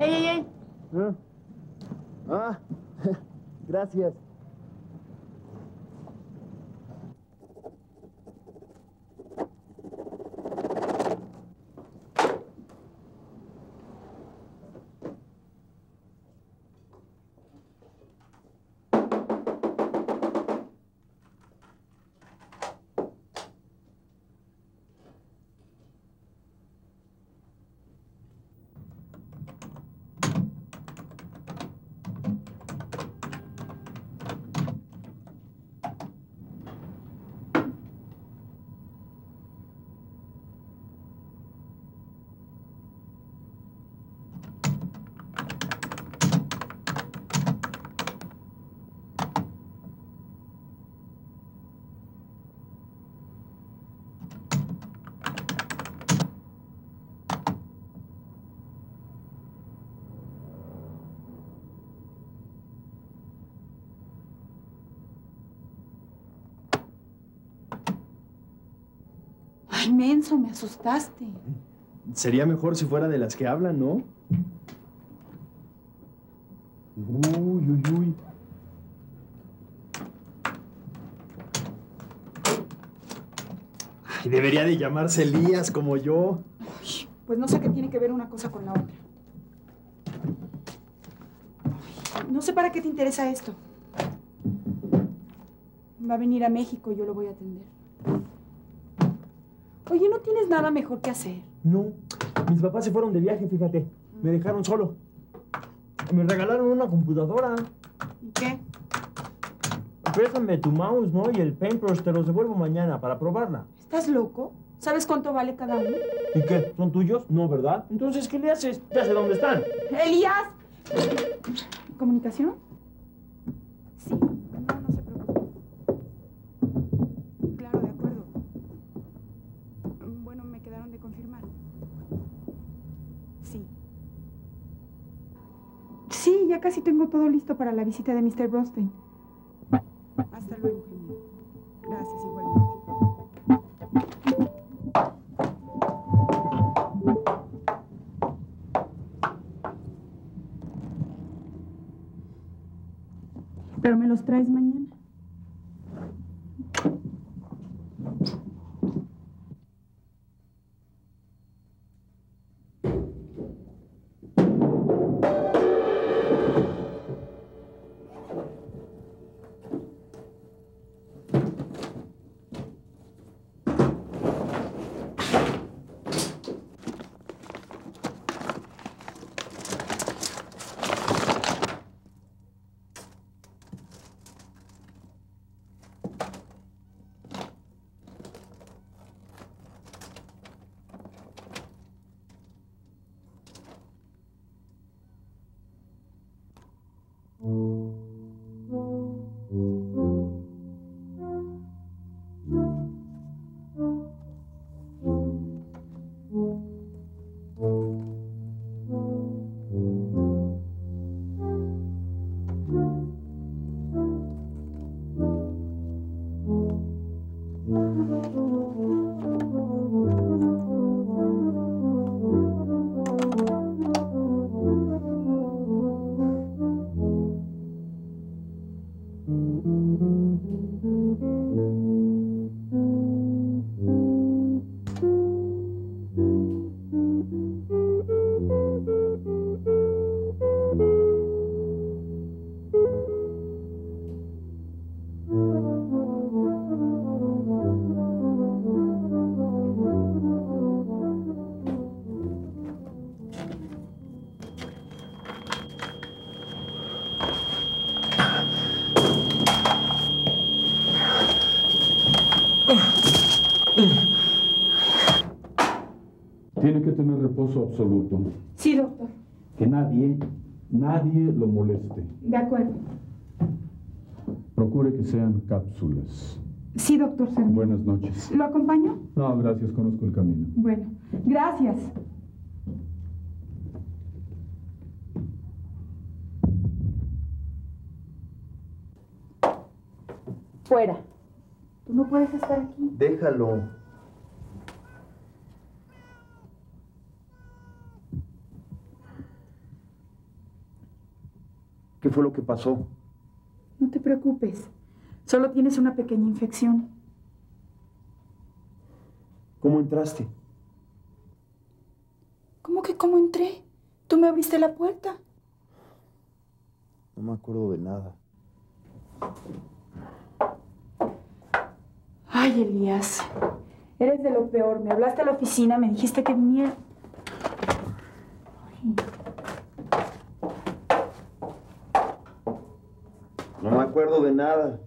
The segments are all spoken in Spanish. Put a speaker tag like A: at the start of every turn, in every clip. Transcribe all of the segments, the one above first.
A: ¡Ey, ey, ey!
B: Ah, ah gracias.
A: Ay, menso, me asustaste.
B: Sería mejor si fuera de las que hablan, ¿no? Uy, uy, uy. Ay, debería de llamarse Elías como yo.
A: Ay, pues no sé qué tiene que ver una cosa con la otra. Ay, no sé para qué te interesa esto. Va a venir a México y yo lo voy a atender. Oye, ¿no tienes nada mejor que hacer?
B: No, mis papás se fueron de viaje, fíjate. Me dejaron solo. Me regalaron una computadora.
A: ¿Y qué?
B: Préstame tu mouse, ¿no? Y el paintbrush te los devuelvo mañana para probarla.
A: ¿Estás loco? ¿Sabes cuánto vale cada uno?
B: ¿Y qué? ¿Son tuyos? No, ¿verdad? Entonces, ¿qué le haces? Ya sé dónde están.
A: ¡Elías! ¿Comunicación? Sí, no, no se preocupe. Claro, de acuerdo. Bueno, me quedaron de confirmar. Sí. Sí, ya casi tengo todo listo para la visita de Mr. Brostein. Hasta luego, genio. Gracias, igualmente. Pero me los traes mañana.
C: Nadie lo moleste.
A: De acuerdo.
C: Procure que sean cápsulas.
A: Sí, doctor.
C: Buenas noches.
A: ¿Lo acompaño?
C: No, gracias, conozco el camino.
A: Bueno, gracias. Fuera. Tú no puedes estar aquí.
B: Déjalo. Fue lo que pasó.
A: No te preocupes. Solo tienes una pequeña infección.
B: ¿Cómo entraste?
A: ¿Cómo que cómo entré? Tú me abriste la puerta.
B: No me acuerdo de nada.
A: Ay, Elías. Eres de lo peor. Me hablaste a la oficina, me dijiste que viniera. Ay.
B: No me acuerdo de nada.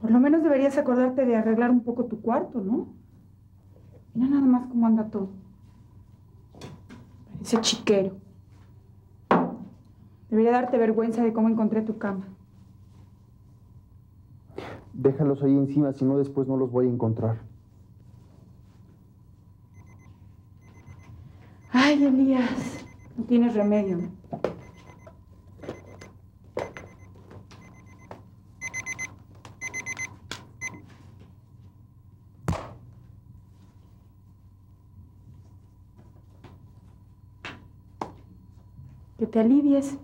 A: Por lo menos deberías acordarte de arreglar un poco tu cuarto, ¿no? Mira nada más cómo anda todo. Parece chiquero. Debería darte vergüenza de cómo encontré tu cama.
B: Déjalos ahí encima, si no después no los voy a encontrar.
A: Ay, Elías, no tienes remedio. Te alivies.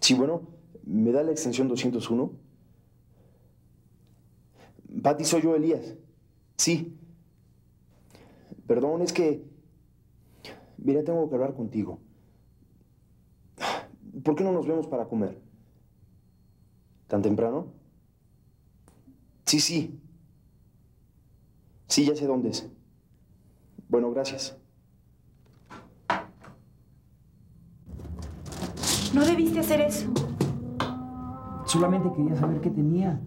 B: Sí, bueno, ¿me da la extensión 201? Pati, soy yo, Elías. Sí. Perdón, es que... Mira, tengo que hablar contigo. ¿Por qué no nos vemos para comer? ¿Tan temprano? Sí, sí. Sí, ya sé dónde es. Bueno, gracias.
A: No debiste hacer eso.
D: Solamente quería saber qué tenía.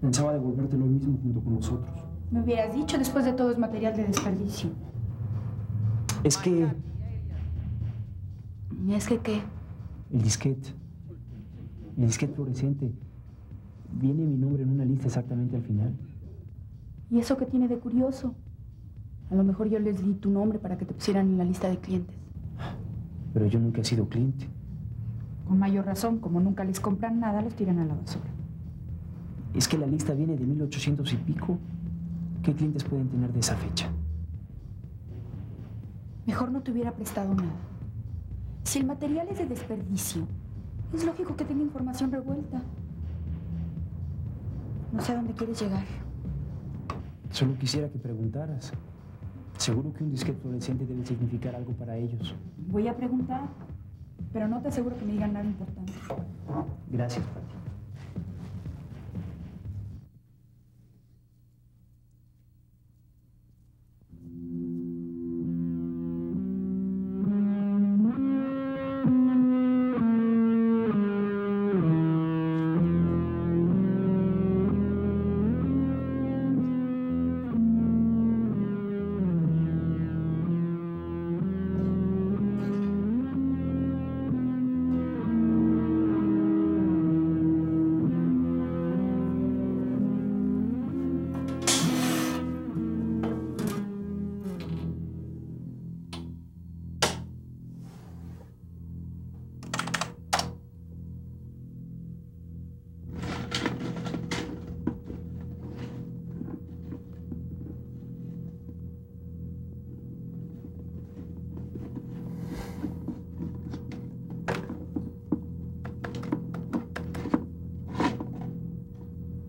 D: Pensaba devolverte lo mismo junto con nosotros.
A: Me hubieras dicho, después de todo es material de desperdicio.
D: Es que
A: ¿Y es que qué?
D: el disquete, el disquete fluorescente, viene mi nombre en una lista exactamente al final.
A: ¿Y eso qué tiene de curioso? A lo mejor yo les di tu nombre para que te pusieran en la lista de clientes.
D: Pero yo nunca he sido cliente.
A: Con mayor razón, como nunca les compran nada, los tiran a la basura.
D: Es que la lista viene de 1800 y pico. ¿Qué clientes pueden tener de esa fecha?
A: Mejor no te hubiera prestado nada. Si el material es de desperdicio, es lógico que tenga información revuelta. No sé a dónde quieres llegar.
D: Solo quisiera que preguntaras. Seguro que un disquete fluorescente debe significar algo para ellos.
A: Voy a preguntar, pero no te aseguro que me digan nada importante.
D: Gracias, Pati.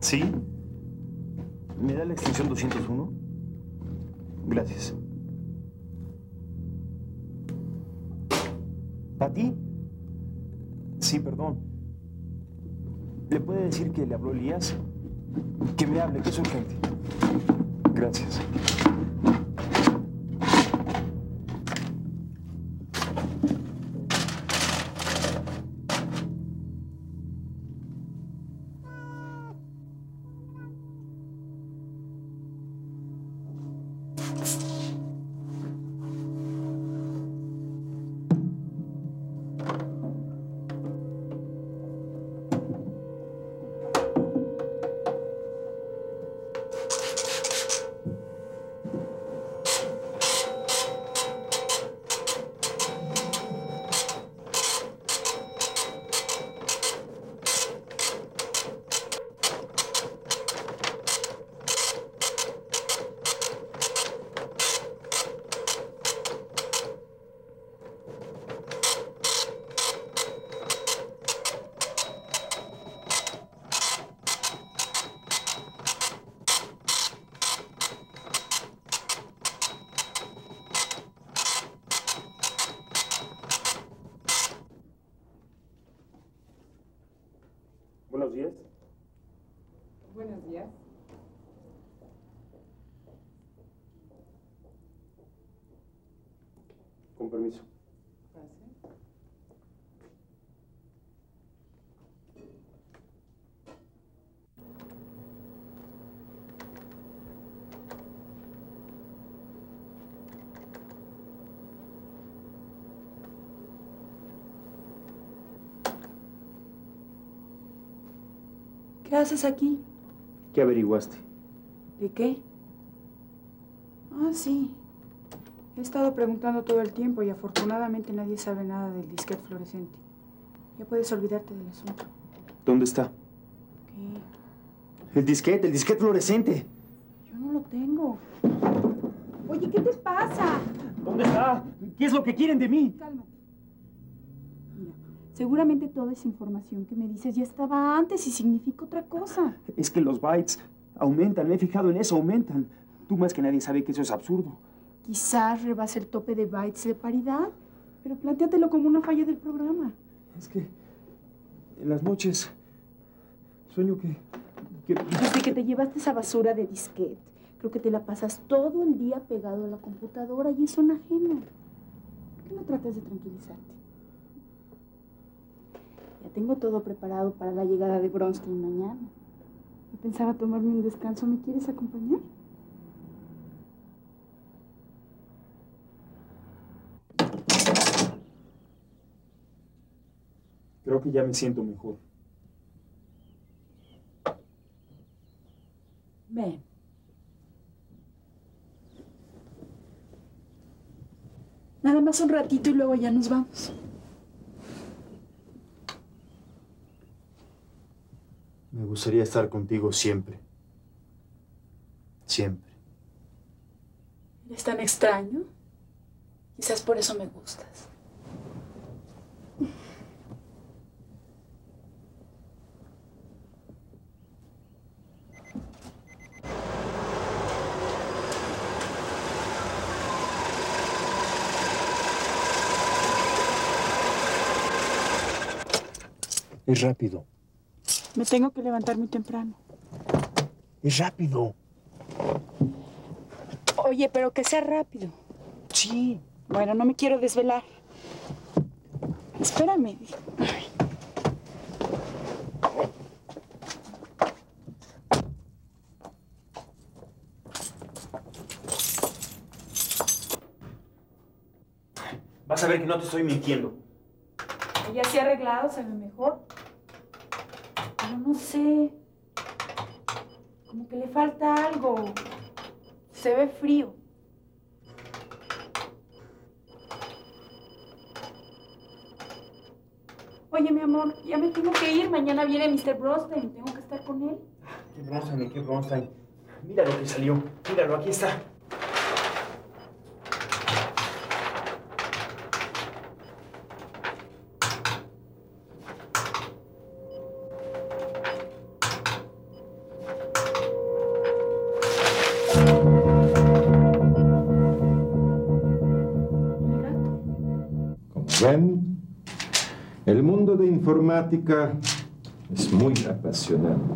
B: ¿Sí? ¿Me da la extensión 201? Gracias. ¿Pati? Sí, perdón. ¿Le puede decir que le habló Elías? Que me hable, que es urgente. Gracias. Días. Con permiso.
A: ¿Qué haces aquí?
B: ¿Qué averiguaste?
A: ¿De qué? Ah, sí. He estado preguntando todo el tiempo y afortunadamente nadie sabe nada del disquete fluorescente. Ya puedes olvidarte del asunto.
B: ¿Dónde está?
A: ¿Qué?
B: El disquete, el disquete fluorescente.
A: Yo no lo tengo. Oye, ¿qué te pasa?
B: ¿Dónde está? ¿Qué es lo que quieren de mí?
A: Cálmate. Seguramente toda esa información que me dices ya estaba antes y significa otra cosa.
B: Es que los bytes aumentan, me he fijado en eso, aumentan. Tú más que nadie sabe que eso es absurdo.
A: Quizás rebase el tope de bytes de paridad, pero plantéatelo como una falla del programa.
B: Es que en las noches sueño que... que...
A: Desde que te llevaste esa basura de disquete, creo que te la pasas todo el día pegado a la computadora y eso ajeno. ¿Por qué no tratas de tranquilizarte? Ya tengo todo preparado para la llegada de Bronstein mañana. Yo pensaba tomarme un descanso. ¿Me quieres acompañar?
B: Creo que ya me siento mejor.
A: Ven. Nada más un ratito y luego ya nos vamos.
B: Gustaría estar contigo siempre. Siempre.
A: ¿Eres tan extraño? Quizás por eso me gustas.
B: Es rápido.
A: Me tengo que levantar muy temprano.
B: Es rápido.
A: Oye, pero que sea rápido.
B: Sí.
A: Bueno, no me quiero desvelar. Espérame. Ay.
B: Vas a ver que no te estoy mintiendo.
A: Ya se ha arreglado, se ve mejor. No sé. Como que le falta algo. Se ve frío. Oye, mi amor, ya me tengo que ir. Mañana viene Mr. Brostein. Tengo que estar con él.
B: ¿Qué Bronstein? ¿Qué Bronstein? Mira lo que salió. Míralo, aquí está.
E: Informática es muy apasionante.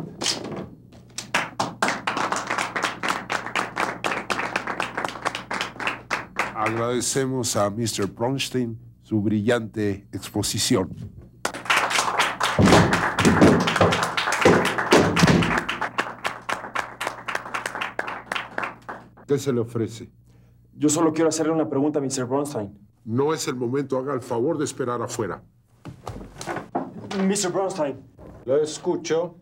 F: Agradecemos a Mr. Bronstein su brillante exposición. ¿Qué se le ofrece?
B: Yo solo quiero hacerle una pregunta a Mr. Bronstein.
F: No es el momento, haga el favor de esperar afuera.
B: Mr. Bronstein,
E: Lo escucho.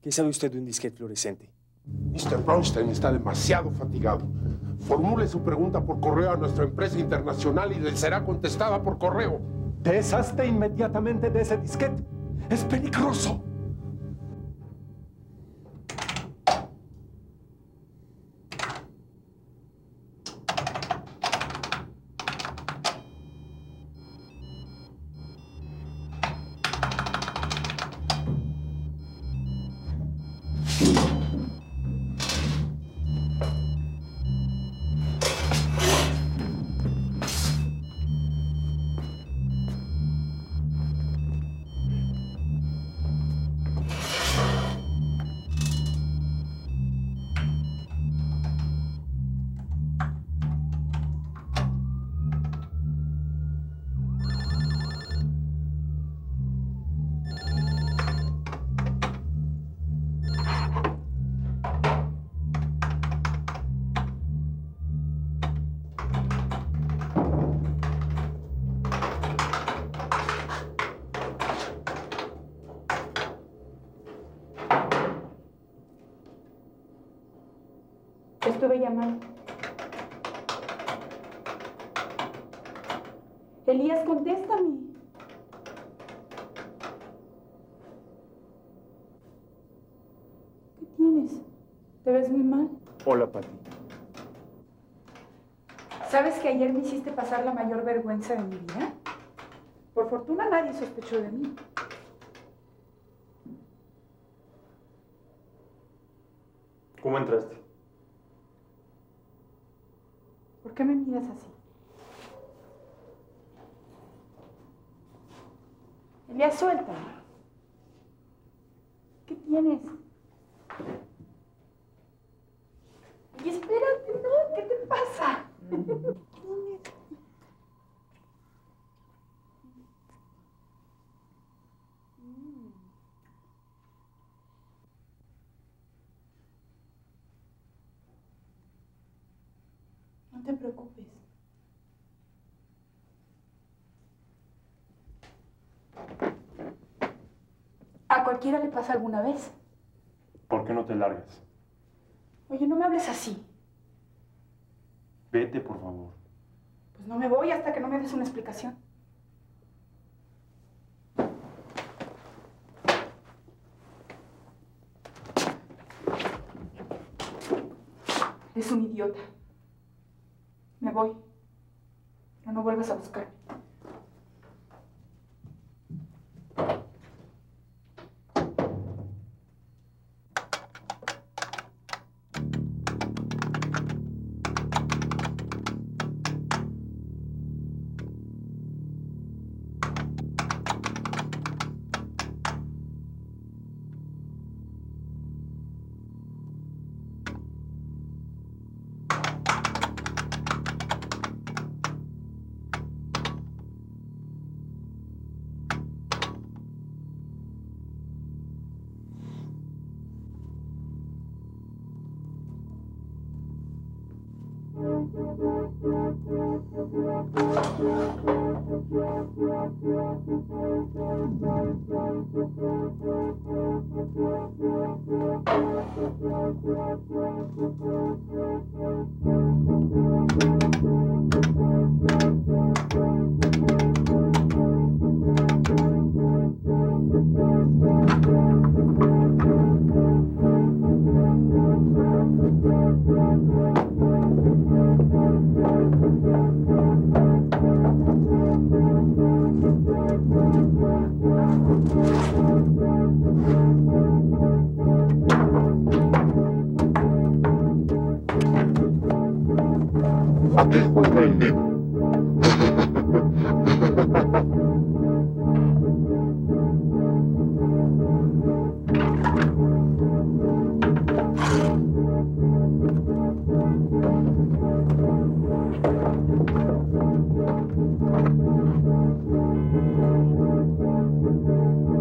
B: ¿qué sabe usted de un disquete fluorescente?
F: Mr. Bronstein está demasiado fatigado. Formule su pregunta por correo a nuestra empresa internacional y le será contestada por correo.
E: Deshazte inmediatamente de ese disquete. Es peligroso.
A: Estuve llamando. Elías, contéstame. ¿Qué tienes? ¿Te ves muy mal?
B: Hola, Patty.
A: ¿Sabes que ayer me hiciste pasar la mayor vergüenza de mi vida? Por fortuna nadie sospechó de mí.
B: ¿Cómo entraste?
A: ¿Por qué me miras así? Elías, suelta. ¿Qué tienes? Y espérate, no, ¿qué te pasa? ¿Qué tienes? Mm. No te preocupes. A cualquiera le pasa alguna vez.
B: ¿Por qué no te largas?
A: Oye, no me hables así.
B: Vete, por favor.
A: Pues no me voy hasta que no me des una explicación. Eres un idiota. Me voy. No vuelvas a buscarme.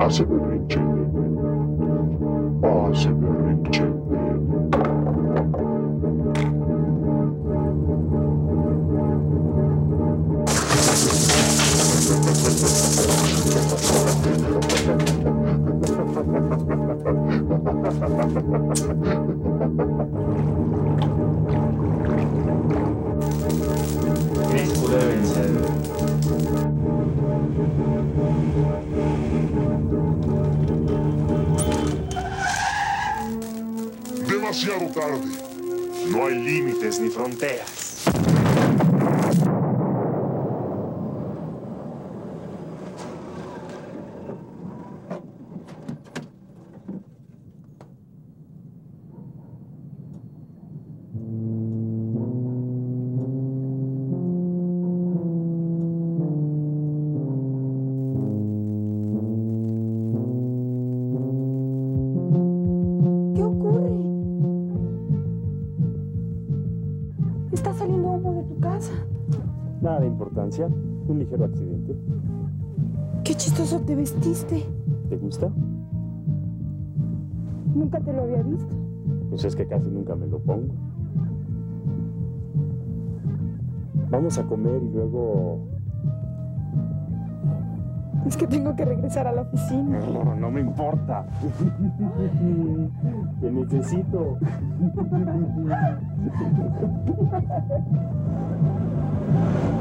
D: Asibir Ringchen. Un ligero accidente.
A: Qué chistoso te vestiste.
D: ¿Te gusta?
A: Nunca te lo había visto.
D: Pues es que casi nunca me lo pongo. Vamos a comer y luego...
A: Es que tengo que regresar a la oficina.
D: No, no me importa. Te necesito.